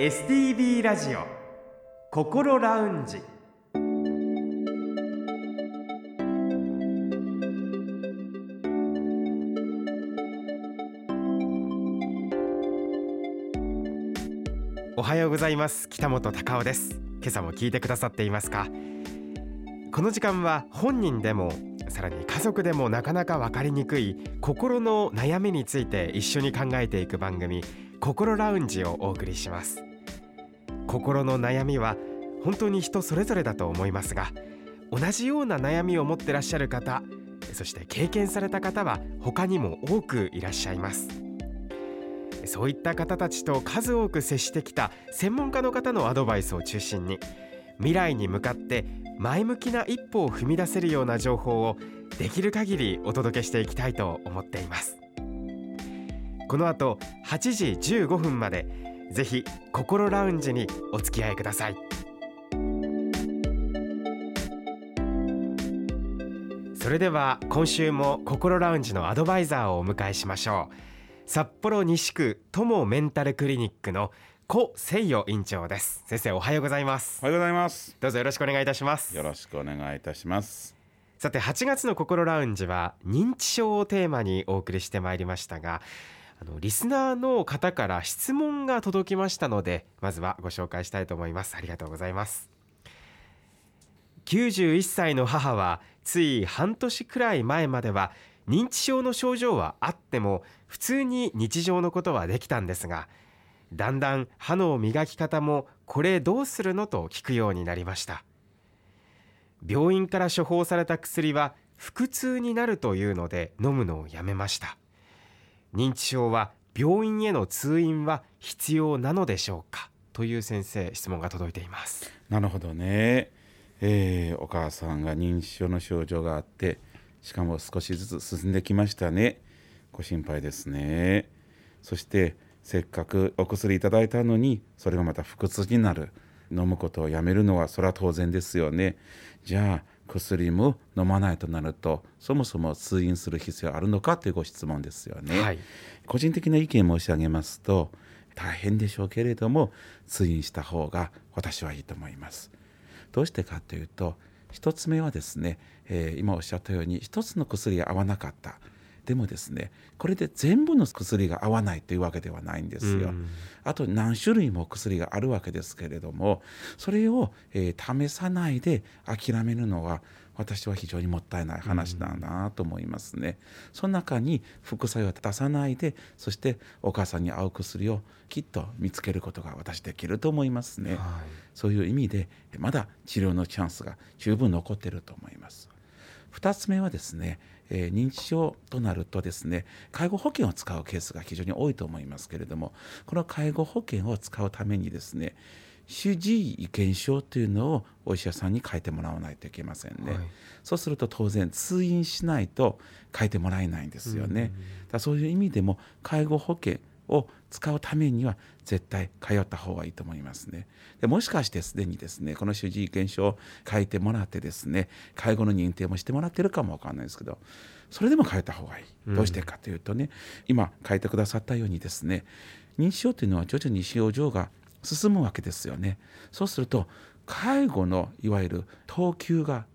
STB ラジオ心ラウンジ。おはようございます。北本孝雄です。今朝も聞いてくださっていますか？この時間は本人でもさらに家族でもなかなか分かりにくい心の悩みについて一緒に考えていく番組心ラウンジをお送りします。心の悩みは本当に人それぞれだと思いますが同じような悩みを持ってらっしゃる方そして経験された方は他にも多くいらっしゃいます。そういった方たちと数多く接してきた専門家の方のアドバイスを中心に未来に向かって前向きな一歩を踏み出せるような情報をできる限りお届けしていきたいと思っています。この後8時15分までぜひ心ラウンジにお付き合いください。それでは今週も心ラウンジのアドバイザーをお迎えしましょう。札幌西区友メンタルクリニックの古誠代院長です。先生おはようございます。おはようございます。どうぞよろしくお願いいたします。よろしくお願いいたします。さて8月の心ラウンジは認知症をテーマにお送りしてまいりましたがあのリスナーの方から質問が届きましたのでまずはご紹介したいと思います。ありがとうございます。91歳の母はつい半年くらい前までは認知症の症状はあっても普通に日常のことはできたんですがだんだん歯の磨き方もこれどうするのと聞くようになりました。病院から処方された薬は腹痛になるというので飲むのをやめました。認知症は病院への通院は必要なのでしょうか？という先生質問が届いています。なるほどね、えー、お母さんが認知症の症状があってしかも少しずつ進んできましたね。ご心配ですね。そしてせっかくお薬いただいたのにそれがまた腹痛になる。飲むことをやめるのはそれは当然ですよね。じゃあ薬も飲まないとなるとそもそも通院する必要あるのかというご質問ですよね、はい、個人的な意見申し上げますと大変でしょうけれども通院した方が私はいいと思います。どうしてかというと1つ目はですね、えー、今おっしゃったように1つの薬が合わなかったでもですねこれで全部の薬が合わないというわけではないんですよ。あと何種類も薬があるわけですけれどもそれを、えー、試さないで諦めるのは私は非常にもったいない話だなと思いますね。その中に副作用を出さないでそしてお母さんに合う薬をきっと見つけることが私できると思いますね。はい、そういう意味でまだ治療のチャンスが十分残っていると思います。2つ目はですねえー、認知症となるとですね介護保険を使うケースが非常に多いと思いますけれどもこの介護保険を使うためにですね主治医意見書というのをお医者さんに書いてもらわないといけませんね、はい、そうすると当然通院しないと書いてもらえないんですよね、だそういう意味でも介護保険を使うためには絶対通った方がいいと思いますね。でもしかしてすでにですねこの主治医意見書を書いてもらってですね介護の認定もしてもらってるかもわかんないですけどそれでも変えた方がいい。どうしてかというとね、うん、今書いてくださったようにですね認知症というのは徐々に症状が進むわけですよね。そうすると介護のいわゆる等級が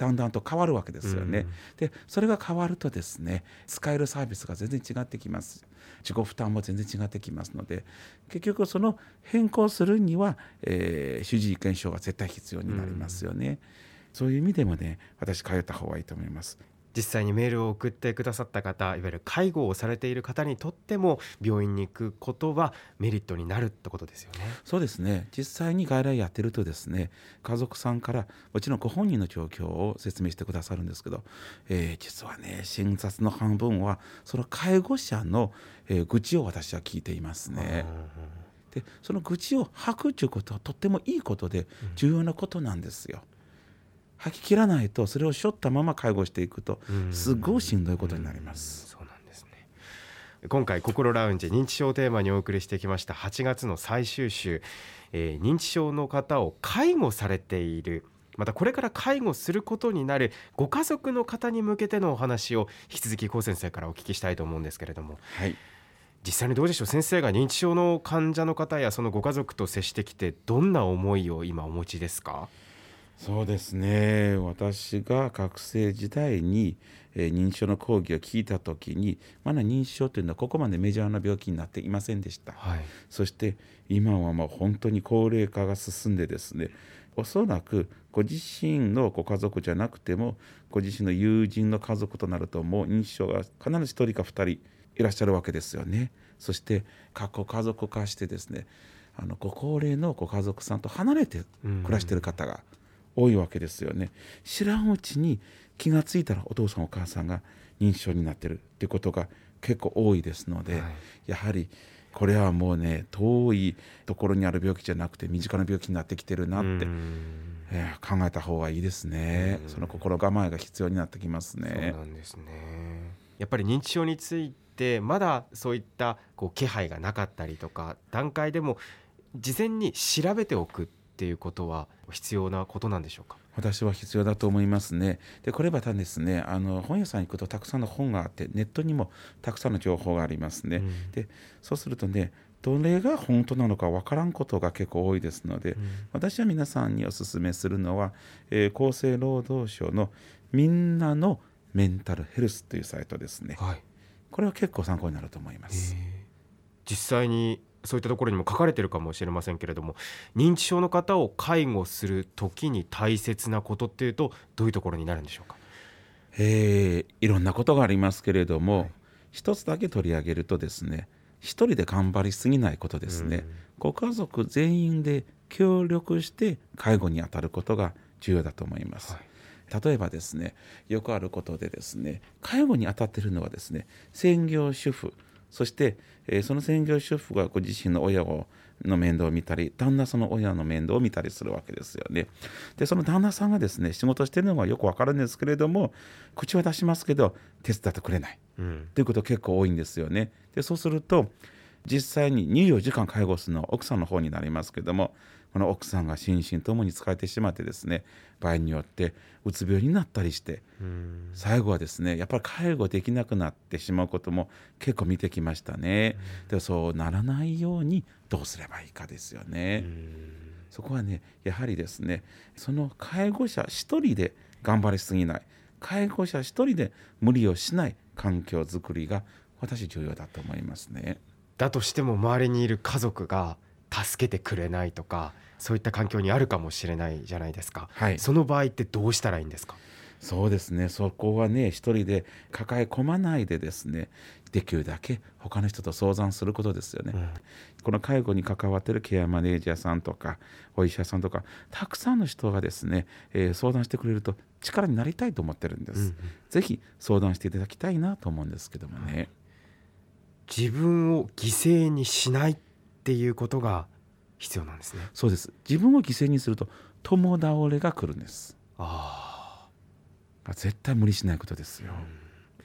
だんだんと変わるわけですよね。うん、でそれが変わるとですね使えるサービスが全然違ってきます。自己負担も全然違ってきますので結局その変更するには、えー、主治医検証が絶対必要になりますよね。うん、そういう意味でもね私通った方がいいと思います。実際にメールを送ってくださった方いわゆる介護をされている方にとっても病院に行くことはメリットになるってことですよね。そうですね実際に外来やってるとですね家族さんからもちろんご本人の状況を説明してくださるんですけど、えー、実はね診察の半分はその介護者の、えー、愚痴を私は聞いていますね。でその愚痴を吐くということはとってもいいことで重要なことなんですよ。うん吐き切らないとそれを背負ったまま介護していくとすごいしんどいことになります。そうなんですね。今回心ラウンジ認知症テーマにお送りしてきました8月の最終週、えー、認知症の方を介護されている。またこれから介護することになるご家族の方に向けてのお話を引き続き高先生からお聞きしたいと思うんですけれども、はい、実際にどうでしょう？先生が認知症の患者の方やそのご家族と接してきてどんな思いを今お持ちですか？そうですね。私が学生時代に、えー、認知症の講義を聞いた時にまだ認知症というのはここまでメジャーな病気になっていませんでした、はい、そして今はもう本当に高齢化が進んでですねおそらくご自身のご家族じゃなくてもご自身の友人の家族となるともう認知症が必ず1人か2人いらっしゃるわけですよね。そして過去家族化してですねあのご高齢のご家族さんと離れて暮らしている方が多いわけですよね。知らんうちに気が付いたらお父さんお母さんが認知症になってるっていうことが結構多いですので、はい、やはりこれはもうね遠いところにある病気じゃなくて身近な病気になってきてるなって、えー、考えた方がいいですね。その心構えが必要になってきますね。そうなんですね。やっぱり認知症についてまだそういったこう気配がなかったりとか段階でも事前に調べておくっていうことは必要なことなんでしょうか？私は必要だと思いますね。でこれまたですねあの本屋さんに行くとたくさんの本があってネットにもたくさんの情報がありますね。うん、でそうするとねどれが本当なのかわからんことが結構多いですので、うん、私は皆さんにお勧めするのは、えー、厚生労働省のみんなのメンタルヘルスというサイトですね。はい、これは結構参考になると思います。実際にそういったところにも書かれてるかもしれませんけれども認知症の方を介護する時に大切なことっていうとどういうところになるんでしょうか、えー、いろんなことがありますけれども、はい、一つだけ取り上げるとですね一人で頑張りすぎないことですね、ご家族全員で協力して介護に当たることが重要だと思います。はい。例えばですねよくあることでですね介護に当たっているのはですね専業主婦そして、えー、その専業主婦がご自身の親をの面倒を見たり旦那その親の面倒を見たりするわけですよね。でその旦那さんがですね仕事してるのはよくわかるんですけれども口は出しますけど手伝ってくれない、うん、ということ結構多いんですよね。でそうすると実際に24時間介護するのは奥さんの方になりますけどもこの奥さんが心身ともに疲れてしまってですね場合によってうつ病になったりして最後はですねやっぱり介護できなくなってしまうことも結構見てきましたね。でそうならないようにどうすればいいかですよね。そこはねやはりですねその介護者一人で頑張りすぎない介護者一人で無理をしない環境づくりが私重要だと思いますね。だとしても周りにいる家族が助けてくれないとかそういった環境にあるかもしれないじゃないですか、はい、その場合ってどうしたらいいんですか？そうですね。そこはね一人で抱え込まないでですねできるだけ他の人と相談することですよね、うん、この介護に関わってるケアマネージャーさんとかお医者さんとかたくさんの人がですね、えー、相談してくれると力になりたいと思ってるんです、うんうん、ぜひ相談していただきたいなと思うんですけどもね、自分を犠牲にしないっていうことが必要なんですね。そうです。自分を犠牲にすると共倒れが来るんです。ああ。絶対無理しないことですよ、うん、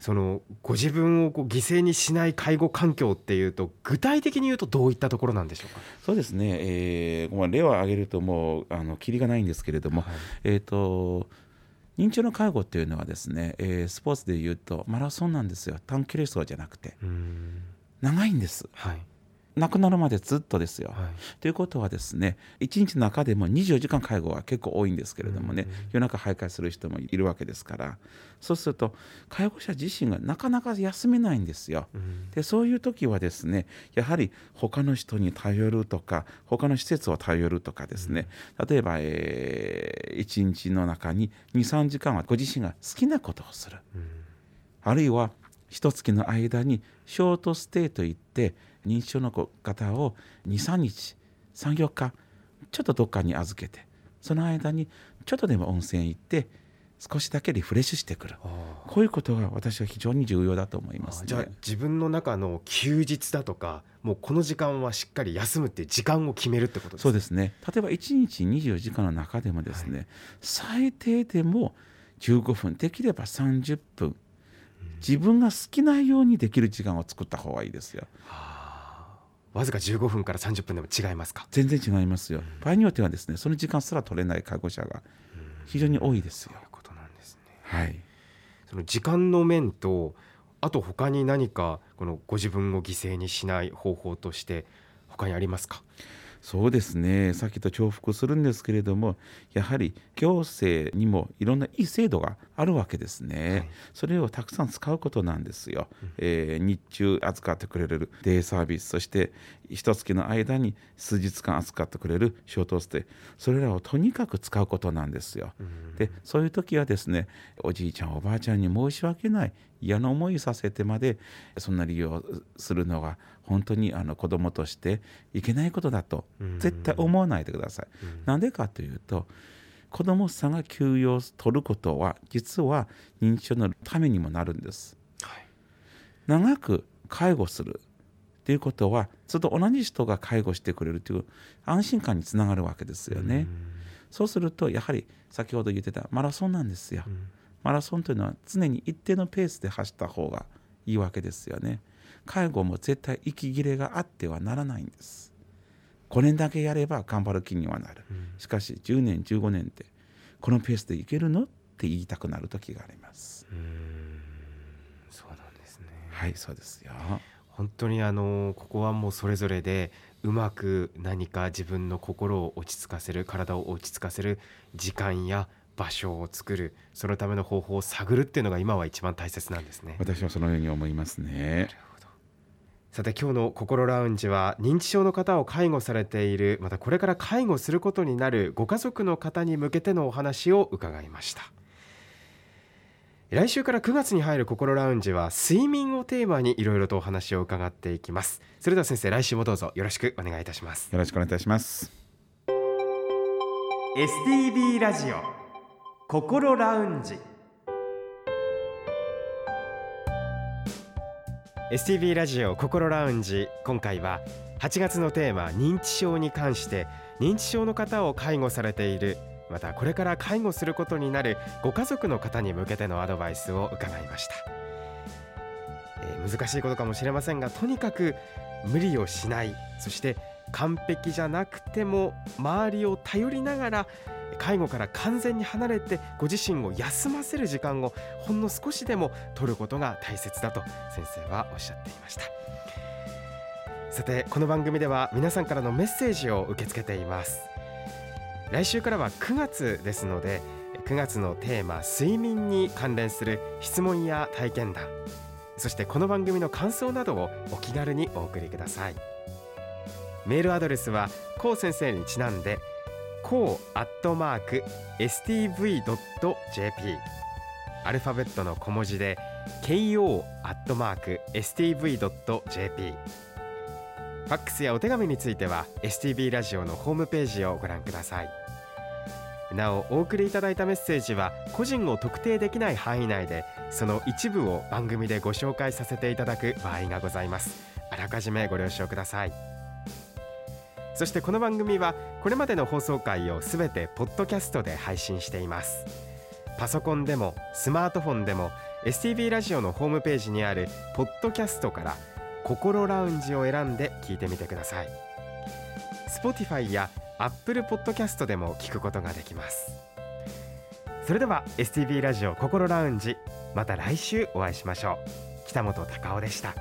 そのご自分をこう犠牲にしない介護環境っていうと具体的に言うとどういったところなんでしょうか？そうですね、えー、例を挙げるともうあのキリがないんですけれども、はい、えっ、ー、と認知症の介護っていうのはですね、えー、スポーツでいうとマラソンなんですよ。短距離走じゃなくて。長いんです、はい亡くなるまでずっとですよ。はい、ということはですね1日の中でも24時間介護は結構多いんですけれどもね、うんうん、夜中徘徊する人もいるわけですからそうすると介護者自身がなかなか休めないんですよ。うん、でそういう時はですねやはり他の人に頼るとか他の施設を頼るとかですね、うん、例えば、えー、1日の中に23時間はご自身が好きなことをする。うん、あるいは一月の間にショートステイといって認知症の方を23日34日ちょっとどっかに預けてその間にちょっとでも温泉行って少しだけリフレッシュしてくる。こういうことが私は非常に重要だと思います、ね、じゃあ自分の中の休日だとかもうこの時間はしっかり休むって時間を決めるってことですそうですね。例えば1日24時間の中でもですね、はい、最低でも15分できれば30分。自分が好きなようにできる時間を作った方がいいですよ。はあわずか15分から30分でも違いますか？全然違いますよ、場合によってはですねその時間すら取れない介護者が非常に多いですよ。そういうことなんですね。はい。その時間の面とあと他に何かこのご自分を犠牲にしない方法として他にありますか？そうですね。さっきと重複するんですけれどもやはり行政にもいろんないい制度があるわけですね、はい、それをたくさん使うことなんですよ、うん、えー、日中預かってくれるデイサービスそして一月の間に数日間預かってくれるショートステイ。それらをとにかく使うことなんですよ、うん、でそういう時はですねおじいちゃんおばあちゃんに申し訳ない嫌な思いさせてまでそんな利用するのが本当にあの子供としていけないことだと絶対思わないでください。なんでかというと子供さんが休養を取ることは実は認知症のためにもなるんです。はい、長く介護するっていうことはずっと同じ人が介護してくれるという安心感につながるわけですよね。そうするとやはり先ほど言ってたマラソンなんですよ。マラソンというのは常に一定のペースで走った方がいいわけですよね。介護も絶対息切れがあってはならないんです。これだけやれば頑張る気にはなる。しかし10年15年ってこのペースでいけるのって言いたくなる時があります。そうなんですね。はいそうですよ。本当にあのここはもうそれぞれでうまく何か自分の心を落ち着かせる体を落ち着かせる時間や場所を作るそのための方法を探るっていうのが今は一番大切なんですね私はそのように思いますねさて今日の心ラウンジは認知症の方を介護されているまたこれから介護することになるご家族の方に向けてのお話を伺いました。来週から9月に入る心ラウンジは睡眠をテーマにいろいろとお話を伺っていきます。それでは先生来週もどうぞよろしくお願いいたします。よろしくお願いいたします。STB ラジオ心ラウンジ STB ラジオ心ラウンジ。今回は8月のテーマ認知症に関して認知症の方を介護されている。またこれから介護することになるご家族の方に向けてのアドバイスを伺いました、えー、難しいことかもしれませんがとにかく無理をしない。そして完璧じゃなくても周りを頼りながら介護から完全に離れてご自身を休ませる時間をほんの少しでも取ることが大切だと先生はおっしゃっていました。さてこの番組では皆さんからのメッセージを受け付けています。来週からは9月ですので9月のテーマ睡眠に関連する質問や体験談。そしてこの番組の感想などをお気軽にお送りください。メールアドレスはこう先生にちなんでこうアットマーク stv.jp アルファベットの小文字で ko アットマーク stv.jp ファックスやお手紙については STB ラジオのホームページをご覧ください。なおお送りいただいたメッセージは個人を特定できない範囲内でその一部を番組でご紹介させていただく場合がございます。あらかじめご了承ください。そしてこの番組はこれまでの放送回をすべてポッドキャストで配信しています。パソコンでもスマートフォンでも STB ラジオのホームページにあるポッドキャストから心ラウンジを選んで聞いてみてください。Spotify や Apple Podcast でも聞くことができます。それでは STB ラジオ心ラウンジまた来週お会いしましょう。北本隆夫でした。